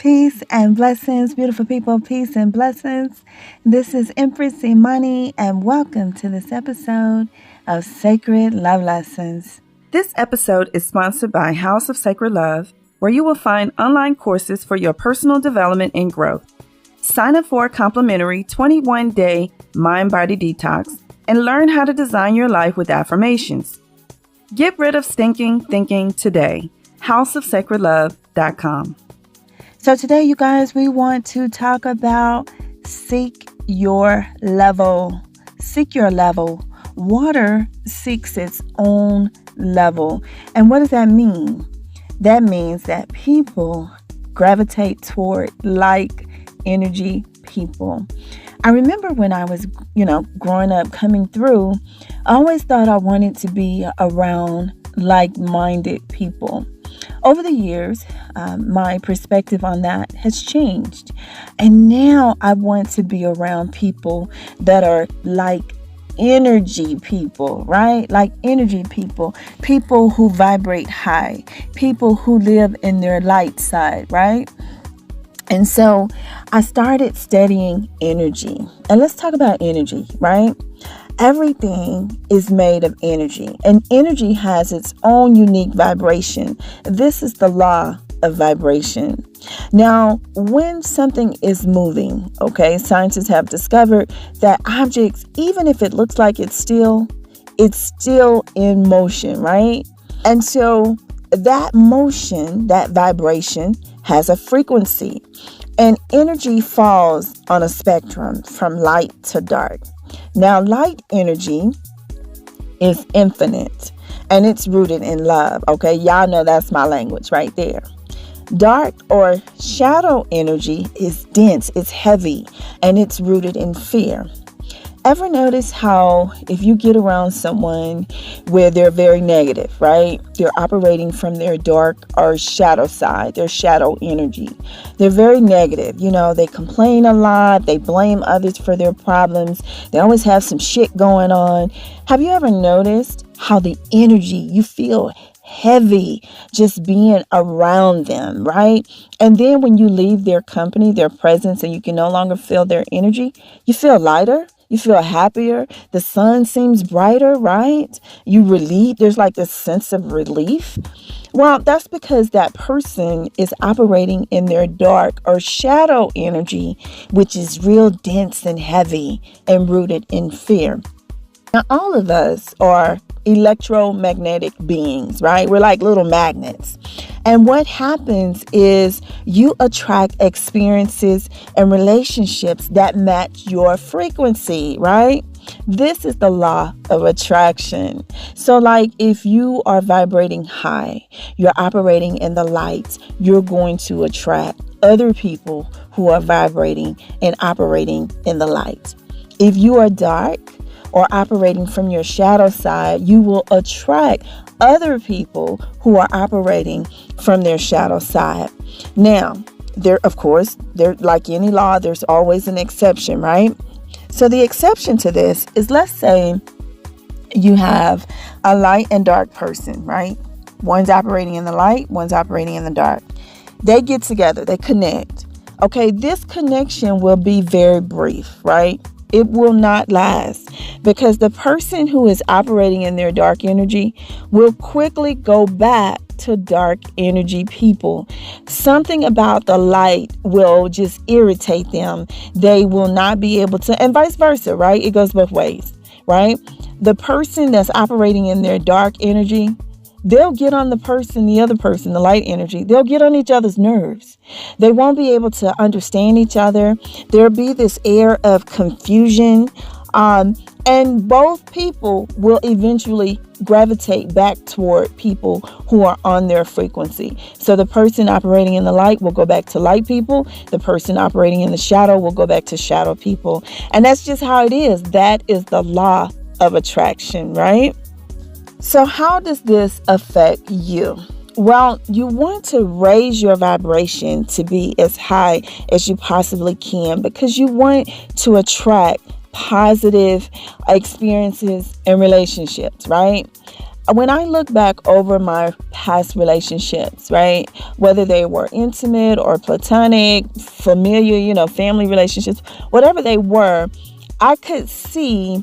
Peace and blessings, beautiful people. Peace and blessings. This is Empress Imani, and welcome to this episode of Sacred Love Lessons. This episode is sponsored by House of Sacred Love, where you will find online courses for your personal development and growth. Sign up for a complimentary 21 day mind body detox and learn how to design your life with affirmations. Get rid of stinking thinking today. HouseofSacredLove.com. So, today, you guys, we want to talk about seek your level. Seek your level. Water seeks its own level. And what does that mean? That means that people gravitate toward like energy people. I remember when I was, you know, growing up, coming through, I always thought I wanted to be around like minded people. Over the years, um, my perspective on that has changed. And now I want to be around people that are like energy people, right? Like energy people, people who vibrate high, people who live in their light side, right? And so I started studying energy. And let's talk about energy, right? Everything is made of energy, and energy has its own unique vibration. This is the law of vibration. Now, when something is moving, okay, scientists have discovered that objects, even if it looks like it's still, it's still in motion, right? And so that motion, that vibration, has a frequency, and energy falls on a spectrum from light to dark. Now, light energy is infinite and it's rooted in love. Okay, y'all know that's my language right there. Dark or shadow energy is dense, it's heavy, and it's rooted in fear. Ever notice how if you get around someone where they're very negative, right? They're operating from their dark or shadow side, their shadow energy. They're very negative. You know, they complain a lot, they blame others for their problems, they always have some shit going on. Have you ever noticed how the energy you feel heavy just being around them, right? And then when you leave their company, their presence, and you can no longer feel their energy, you feel lighter. You feel happier. The sun seems brighter, right? You relieve. There's like this sense of relief. Well, that's because that person is operating in their dark or shadow energy, which is real dense and heavy and rooted in fear. Now, all of us are electromagnetic beings, right? We're like little magnets. And what happens is you attract experiences and relationships that match your frequency, right? This is the law of attraction. So, like if you are vibrating high, you're operating in the light, you're going to attract other people who are vibrating and operating in the light. If you are dark, or operating from your shadow side, you will attract other people who are operating from their shadow side. Now, there of course, there like any law, there's always an exception, right? So the exception to this is let's say you have a light and dark person, right? One's operating in the light, one's operating in the dark. They get together, they connect. Okay, this connection will be very brief, right? It will not last because the person who is operating in their dark energy will quickly go back to dark energy people. Something about the light will just irritate them. They will not be able to, and vice versa, right? It goes both ways, right? The person that's operating in their dark energy they'll get on the person, the other person, the light energy. They'll get on each other's nerves. They won't be able to understand each other. There'll be this air of confusion. Um, and both people will eventually gravitate back toward people who are on their frequency. So the person operating in the light will go back to light people. The person operating in the shadow will go back to shadow people. And that's just how it is. That is the law of attraction, right? So, how does this affect you? Well, you want to raise your vibration to be as high as you possibly can because you want to attract positive experiences and relationships, right? when I look back over my past relationships, right, whether they were intimate or platonic, familiar, you know, family relationships, whatever they were, I could see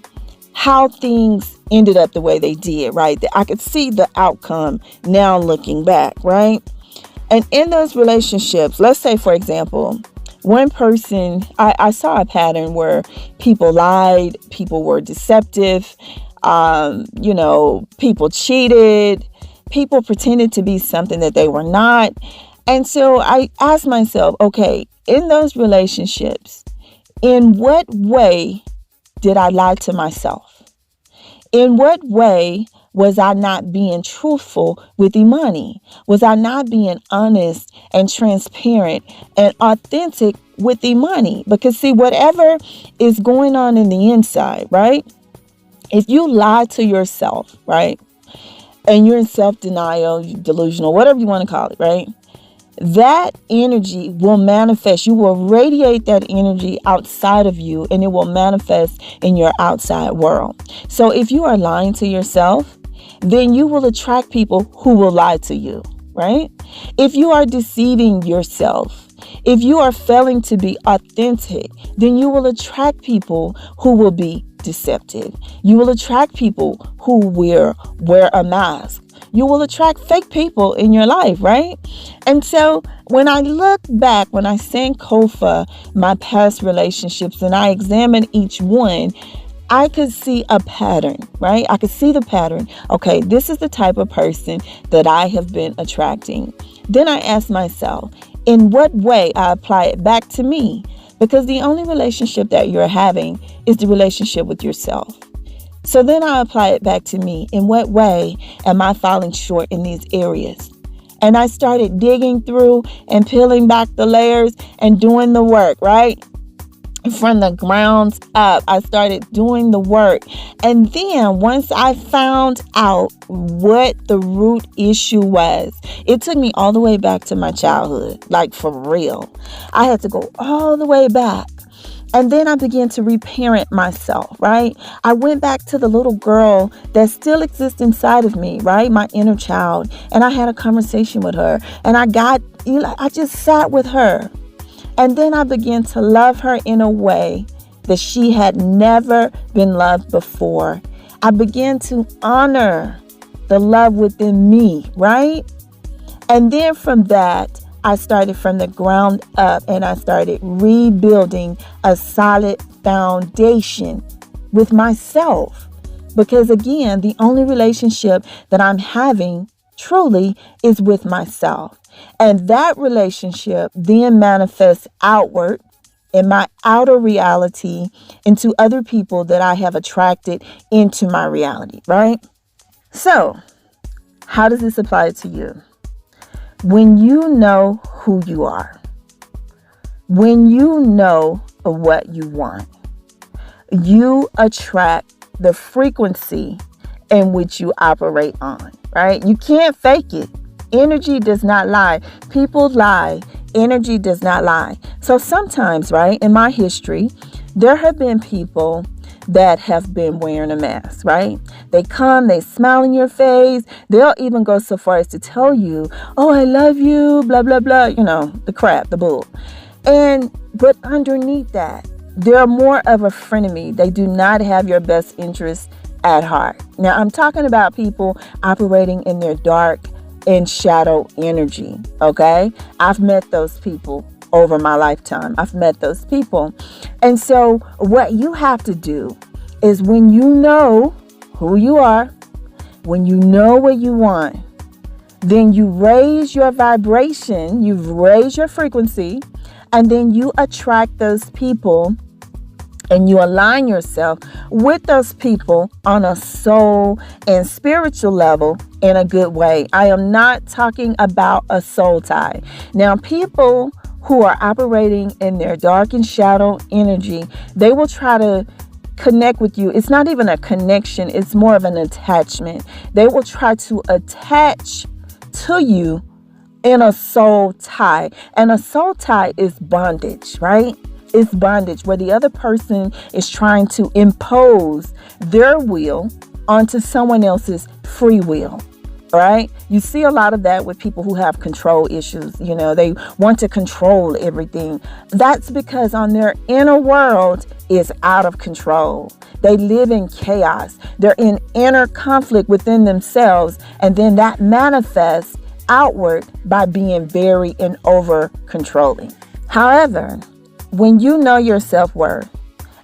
how things ended up the way they did, right? That I could see the outcome now looking back, right? And in those relationships, let's say, for example, one person, I, I saw a pattern where people lied, people were deceptive, um, you know, people cheated, people pretended to be something that they were not. And so I asked myself, okay, in those relationships, in what way did I lie to myself? In what way was I not being truthful with Imani? Was I not being honest and transparent and authentic with Imani? Because, see, whatever is going on in the inside, right? if you lie to yourself, right, and you're in self denial, delusional, whatever you want to call it, right, that energy will manifest. You will radiate that energy outside of you and it will manifest in your outside world. So if you are lying to yourself, then you will attract people who will lie to you, right? If you are deceiving yourself, if you are failing to be authentic, then you will attract people who will be deceptive. You will attract people who wear wear a mask. You will attract fake people in your life, right? And so when I look back, when I Sankofa my past relationships and I examine each one, I could see a pattern, right? I could see the pattern. Okay, this is the type of person that I have been attracting. Then I ask myself, in what way I apply it back to me? Because the only relationship that you're having is the relationship with yourself. So then I apply it back to me. In what way am I falling short in these areas? And I started digging through and peeling back the layers and doing the work, right? from the grounds up. I started doing the work. And then once I found out what the root issue was, it took me all the way back to my childhood, like for real. I had to go all the way back. And then I began to reparent myself, right? I went back to the little girl that still exists inside of me, right? My inner child. And I had a conversation with her. And I got, you know, I just sat with her and then I began to love her in a way that she had never been loved before. I began to honor the love within me, right? And then from that, I started from the ground up and I started rebuilding a solid foundation with myself. Because again, the only relationship that I'm having truly is with myself. And that relationship then manifests outward in my outer reality into other people that I have attracted into my reality, right? So, how does this apply to you? When you know who you are, when you know what you want, you attract the frequency in which you operate on, right? You can't fake it. Energy does not lie. People lie. Energy does not lie. So sometimes, right, in my history, there have been people that have been wearing a mask, right? They come, they smile in your face. They'll even go so far as to tell you, oh, I love you, blah, blah, blah, you know, the crap, the bull. And, but underneath that, they're more of a frenemy. They do not have your best interest at heart. Now, I'm talking about people operating in their dark and shadow energy. Okay. I've met those people over my lifetime. I've met those people. And so, what you have to do is when you know who you are, when you know what you want, then you raise your vibration, you raise your frequency, and then you attract those people and you align yourself with those people on a soul and spiritual level in a good way. I am not talking about a soul tie. Now, people who are operating in their dark and shadow energy, they will try to connect with you. It's not even a connection, it's more of an attachment. They will try to attach to you in a soul tie. And a soul tie is bondage, right? It's bondage where the other person is trying to impose their will onto someone else's free will right? You see a lot of that with people who have control issues. You know, they want to control everything. That's because on their inner world is out of control. They live in chaos. They're in inner conflict within themselves, and then that manifests outward by being very and over controlling. However, when you know your self worth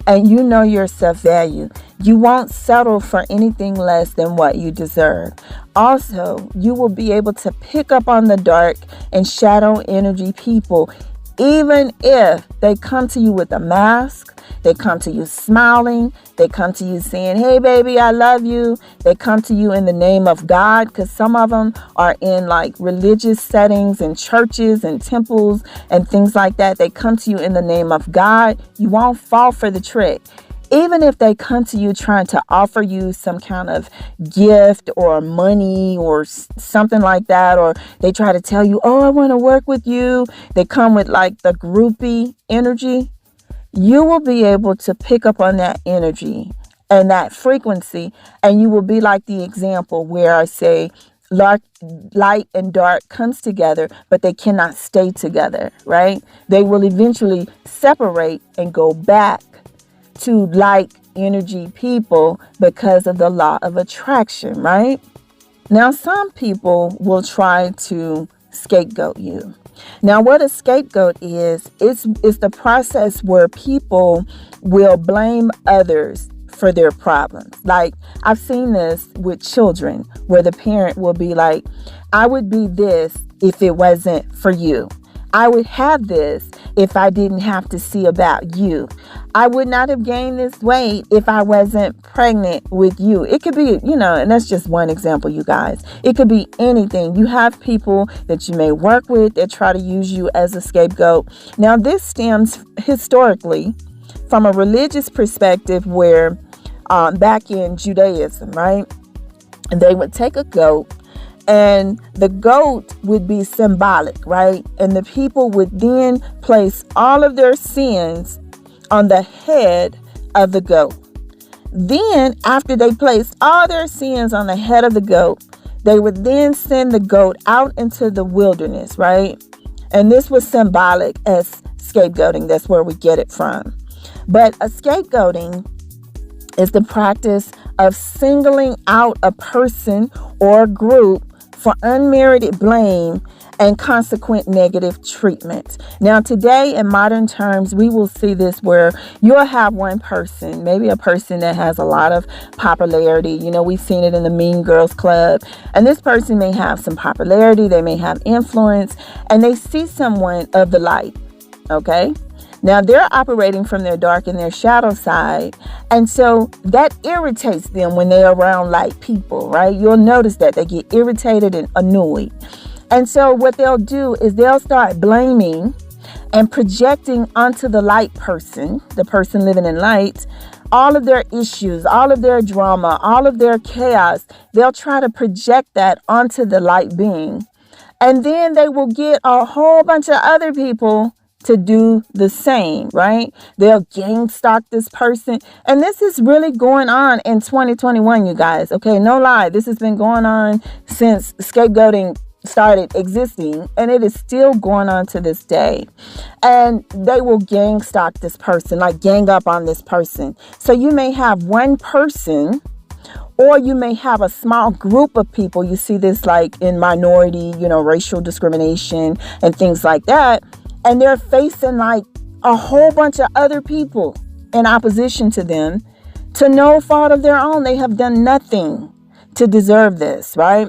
and you know your self value, you won't settle for anything less than what you deserve. Also, you will be able to pick up on the dark and shadow energy people, even if they come to you with a mask, they come to you smiling, they come to you saying, Hey, baby, I love you. They come to you in the name of God because some of them are in like religious settings and churches and temples and things like that. They come to you in the name of God. You won't fall for the trick even if they come to you trying to offer you some kind of gift or money or something like that, or they try to tell you, oh, I want to work with you, they come with like the groupie energy, you will be able to pick up on that energy and that frequency, and you will be like the example where I say, light and dark comes together but they cannot stay together right? They will eventually separate and go back to like energy people because of the law of attraction, right? Now, some people will try to scapegoat you. Now, what a scapegoat is, it's, it's the process where people will blame others for their problems. Like, I've seen this with children where the parent will be like, I would be this if it wasn't for you. I would have this if I didn't have to see about you. I would not have gained this weight if I wasn't pregnant with you. It could be, you know, and that's just one example, you guys. It could be anything. You have people that you may work with that try to use you as a scapegoat. Now, this stems historically from a religious perspective where um, back in Judaism, right? And they would take a goat and the goat would be symbolic, right? And the people would then place all of their sins on the head of the goat. Then, after they placed all their sins on the head of the goat, they would then send the goat out into the wilderness, right? And this was symbolic as scapegoating. That's where we get it from. But a scapegoating is the practice of singling out a person or group for unmerited blame and consequent negative treatment. Now, today, in modern terms, we will see this where you'll have one person, maybe a person that has a lot of popularity. You know, we've seen it in the Mean Girls Club, and this person may have some popularity, they may have influence, and they see someone of the light, okay? Now they're operating from their dark and their shadow side. And so that irritates them when they're around light people, right? You'll notice that they get irritated and annoyed. And so what they'll do is they'll start blaming and projecting onto the light person, the person living in light, all of their issues, all of their drama, all of their chaos. They'll try to project that onto the light being. And then they will get a whole bunch of other people to do the same, right? They'll gang stalk this person. And this is really going on in 2021, you guys. Okay, no lie. This has been going on since scapegoating started existing and it is still going on to this day. And they will gang stalk this person, like gang up on this person. So you may have one person or you may have a small group of people. You see this like in minority, you know, racial discrimination and things like that and they're facing like a whole bunch of other people in opposition to them to no fault of their own. They have done nothing to deserve this, right?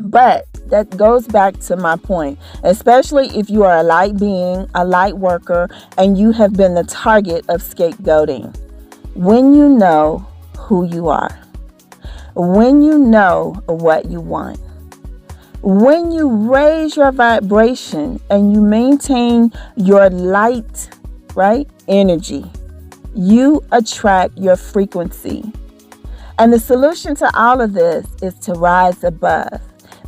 But that goes back to my point, especially if you are a light being, a light worker, and you have been the target of scapegoating. When you know who you are, when you know what you want, when you raise your vibration and you maintain your light, right, energy, you attract your frequency. And the solution to all of this is to rise above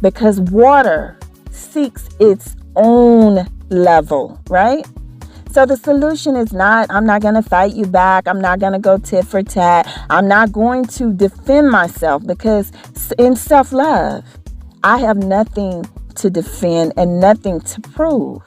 because water seeks its own level, right? So the solution is not, I'm not going to fight you back. I'm not going to go tit for tat. I'm not going to defend myself because in self love, I have nothing to defend and nothing to prove.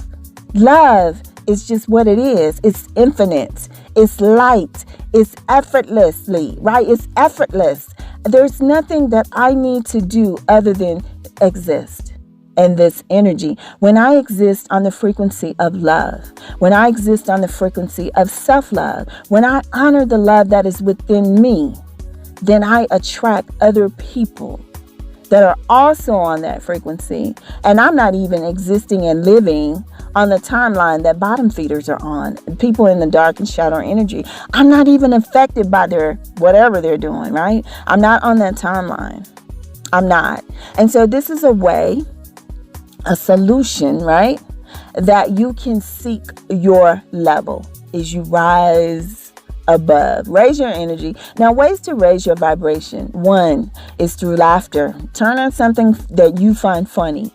Love is just what it is. It's infinite. It's light. It's effortlessly, right? It's effortless. There's nothing that I need to do other than exist and this energy. When I exist on the frequency of love, when I exist on the frequency of self love, when I honor the love that is within me, then I attract other people that are also on that frequency. And I'm not even existing and living on the timeline that bottom feeders are on. People in the dark and shadow energy. I'm not even affected by their whatever they're doing, right? I'm not on that timeline. I'm not. And so this is a way, a solution, right? That you can seek your level as you rise above. Raise your energy. Now, ways to raise your vibration. One is through laughter. Turn on something that you find funny.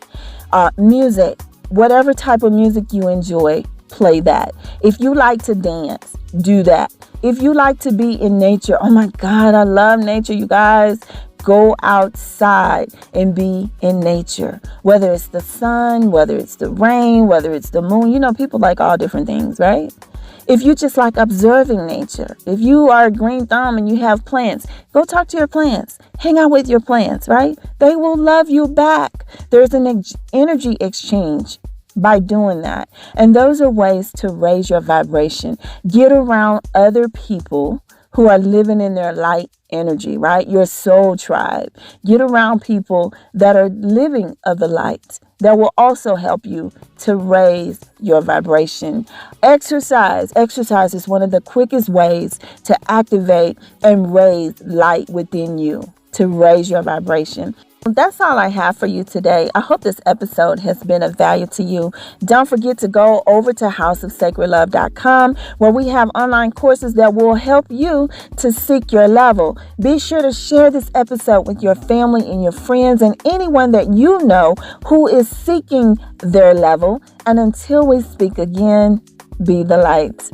Uh, music, whatever type of music you enjoy, play that. If you like to dance, do that. If you like to be in nature, oh my God, I love nature, you guys. Go outside and be in nature. Whether it's the sun, whether it's the rain, whether it's the moon. You know, people like all different things, right? If you just like observing nature, if you are a green thumb and you have plants, go talk to your plants. Hang out with your plants, right? They will love you back. There's an energy exchange by doing that. And those are ways to raise your vibration. Get around other people who are living in their light energy, right? Your soul tribe. Get around people that are living of the light that will also help you to raise your vibration. Exercise. Exercise is one of the quickest ways to activate and raise light within you, to raise your vibration. That's all I have for you today. I hope this episode has been of value to you. Don't forget to go over to houseofsacredlove.com where we have online courses that will help you to seek your level. Be sure to share this episode with your family and your friends and anyone that you know who is seeking their level. And until we speak again, be the light.